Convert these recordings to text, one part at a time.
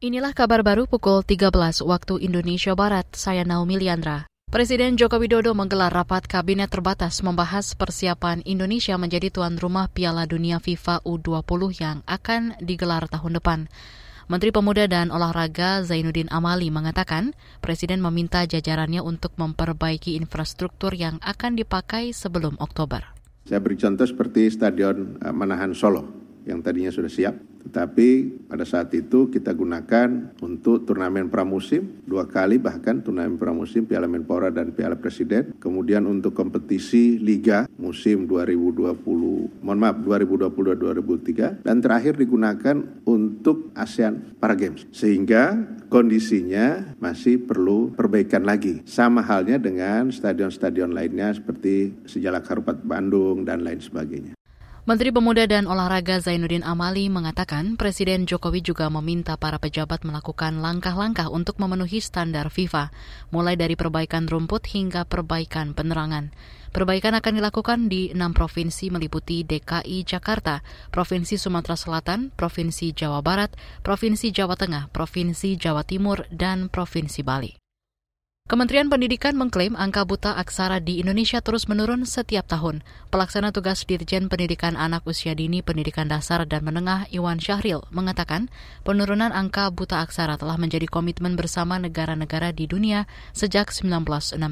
Inilah kabar baru pukul 13 waktu Indonesia Barat. Saya Naomi Liandra. Presiden Joko Widodo menggelar rapat kabinet terbatas membahas persiapan Indonesia menjadi tuan rumah Piala Dunia FIFA U20 yang akan digelar tahun depan. Menteri Pemuda dan Olahraga Zainuddin Amali mengatakan, Presiden meminta jajarannya untuk memperbaiki infrastruktur yang akan dipakai sebelum Oktober. Saya beri contoh seperti Stadion eh, Manahan Solo yang tadinya sudah siap tetapi pada saat itu kita gunakan untuk turnamen pramusim dua kali bahkan turnamen pramusim Piala Menpora dan Piala Presiden. Kemudian untuk kompetisi liga musim 2020, mohon maaf 2022-2023 dan terakhir digunakan untuk ASEAN Para Games. Sehingga kondisinya masih perlu perbaikan lagi. Sama halnya dengan stadion-stadion lainnya seperti Sejalak Harupat Bandung dan lain sebagainya. Menteri Pemuda dan Olahraga Zainuddin Amali mengatakan Presiden Jokowi juga meminta para pejabat melakukan langkah-langkah untuk memenuhi standar FIFA, mulai dari perbaikan rumput hingga perbaikan penerangan. Perbaikan akan dilakukan di enam provinsi meliputi DKI Jakarta, Provinsi Sumatera Selatan, Provinsi Jawa Barat, Provinsi Jawa Tengah, Provinsi Jawa Timur, dan Provinsi Bali. Kementerian Pendidikan mengklaim angka buta aksara di Indonesia terus menurun setiap tahun. Pelaksana tugas Dirjen Pendidikan Anak Usia Dini Pendidikan Dasar dan Menengah Iwan Syahril mengatakan penurunan angka buta aksara telah menjadi komitmen bersama negara-negara di dunia sejak 1967.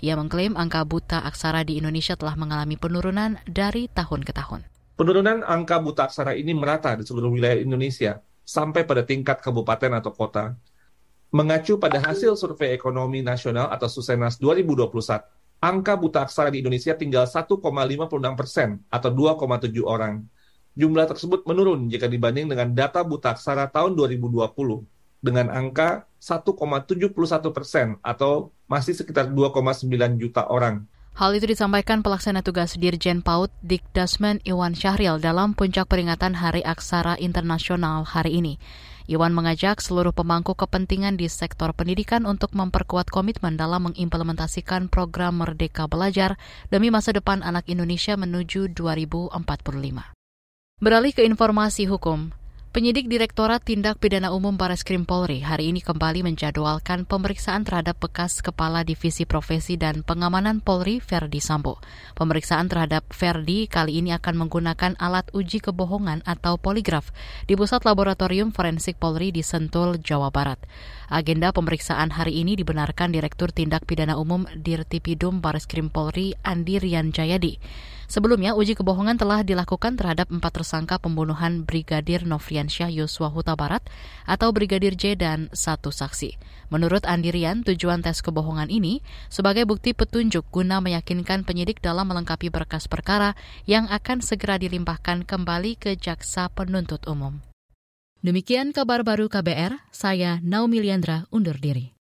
Ia mengklaim angka buta aksara di Indonesia telah mengalami penurunan dari tahun ke tahun. Penurunan angka buta aksara ini merata di seluruh wilayah Indonesia sampai pada tingkat kabupaten atau kota Mengacu pada hasil survei ekonomi nasional atau Susenas 2021, angka buta aksara di Indonesia tinggal 1,56 persen atau 2,7 orang. Jumlah tersebut menurun jika dibanding dengan data buta aksara tahun 2020 dengan angka 1,71 persen atau masih sekitar 2,9 juta orang. Hal itu disampaikan pelaksana tugas Dirjen PAUD Dikdasmen Iwan Syahril dalam puncak peringatan Hari Aksara Internasional hari ini. Iwan mengajak seluruh pemangku kepentingan di sektor pendidikan untuk memperkuat komitmen dalam mengimplementasikan program Merdeka Belajar demi masa depan anak Indonesia menuju 2045. Beralih ke informasi hukum, Penyidik Direktorat Tindak Pidana Umum Baris Krim Polri hari ini kembali menjadwalkan pemeriksaan terhadap bekas Kepala Divisi Profesi dan Pengamanan Polri Ferdi Sambo. Pemeriksaan terhadap Ferdi kali ini akan menggunakan alat uji kebohongan atau poligraf di Pusat Laboratorium Forensik Polri di Sentul, Jawa Barat. Agenda pemeriksaan hari ini dibenarkan Direktur Tindak Pidana Umum Dirtipidum Baris Krim Polri Andi Rian Jayadi. Sebelumnya, uji kebohongan telah dilakukan terhadap empat tersangka pembunuhan Brigadir Nofriansyah Yosua Huta Barat atau Brigadir J dan satu saksi. Menurut Andirian, tujuan tes kebohongan ini sebagai bukti petunjuk guna meyakinkan penyidik dalam melengkapi berkas perkara yang akan segera dilimpahkan kembali ke jaksa penuntut umum. Demikian kabar baru KBR, saya Naomi Liandra undur diri.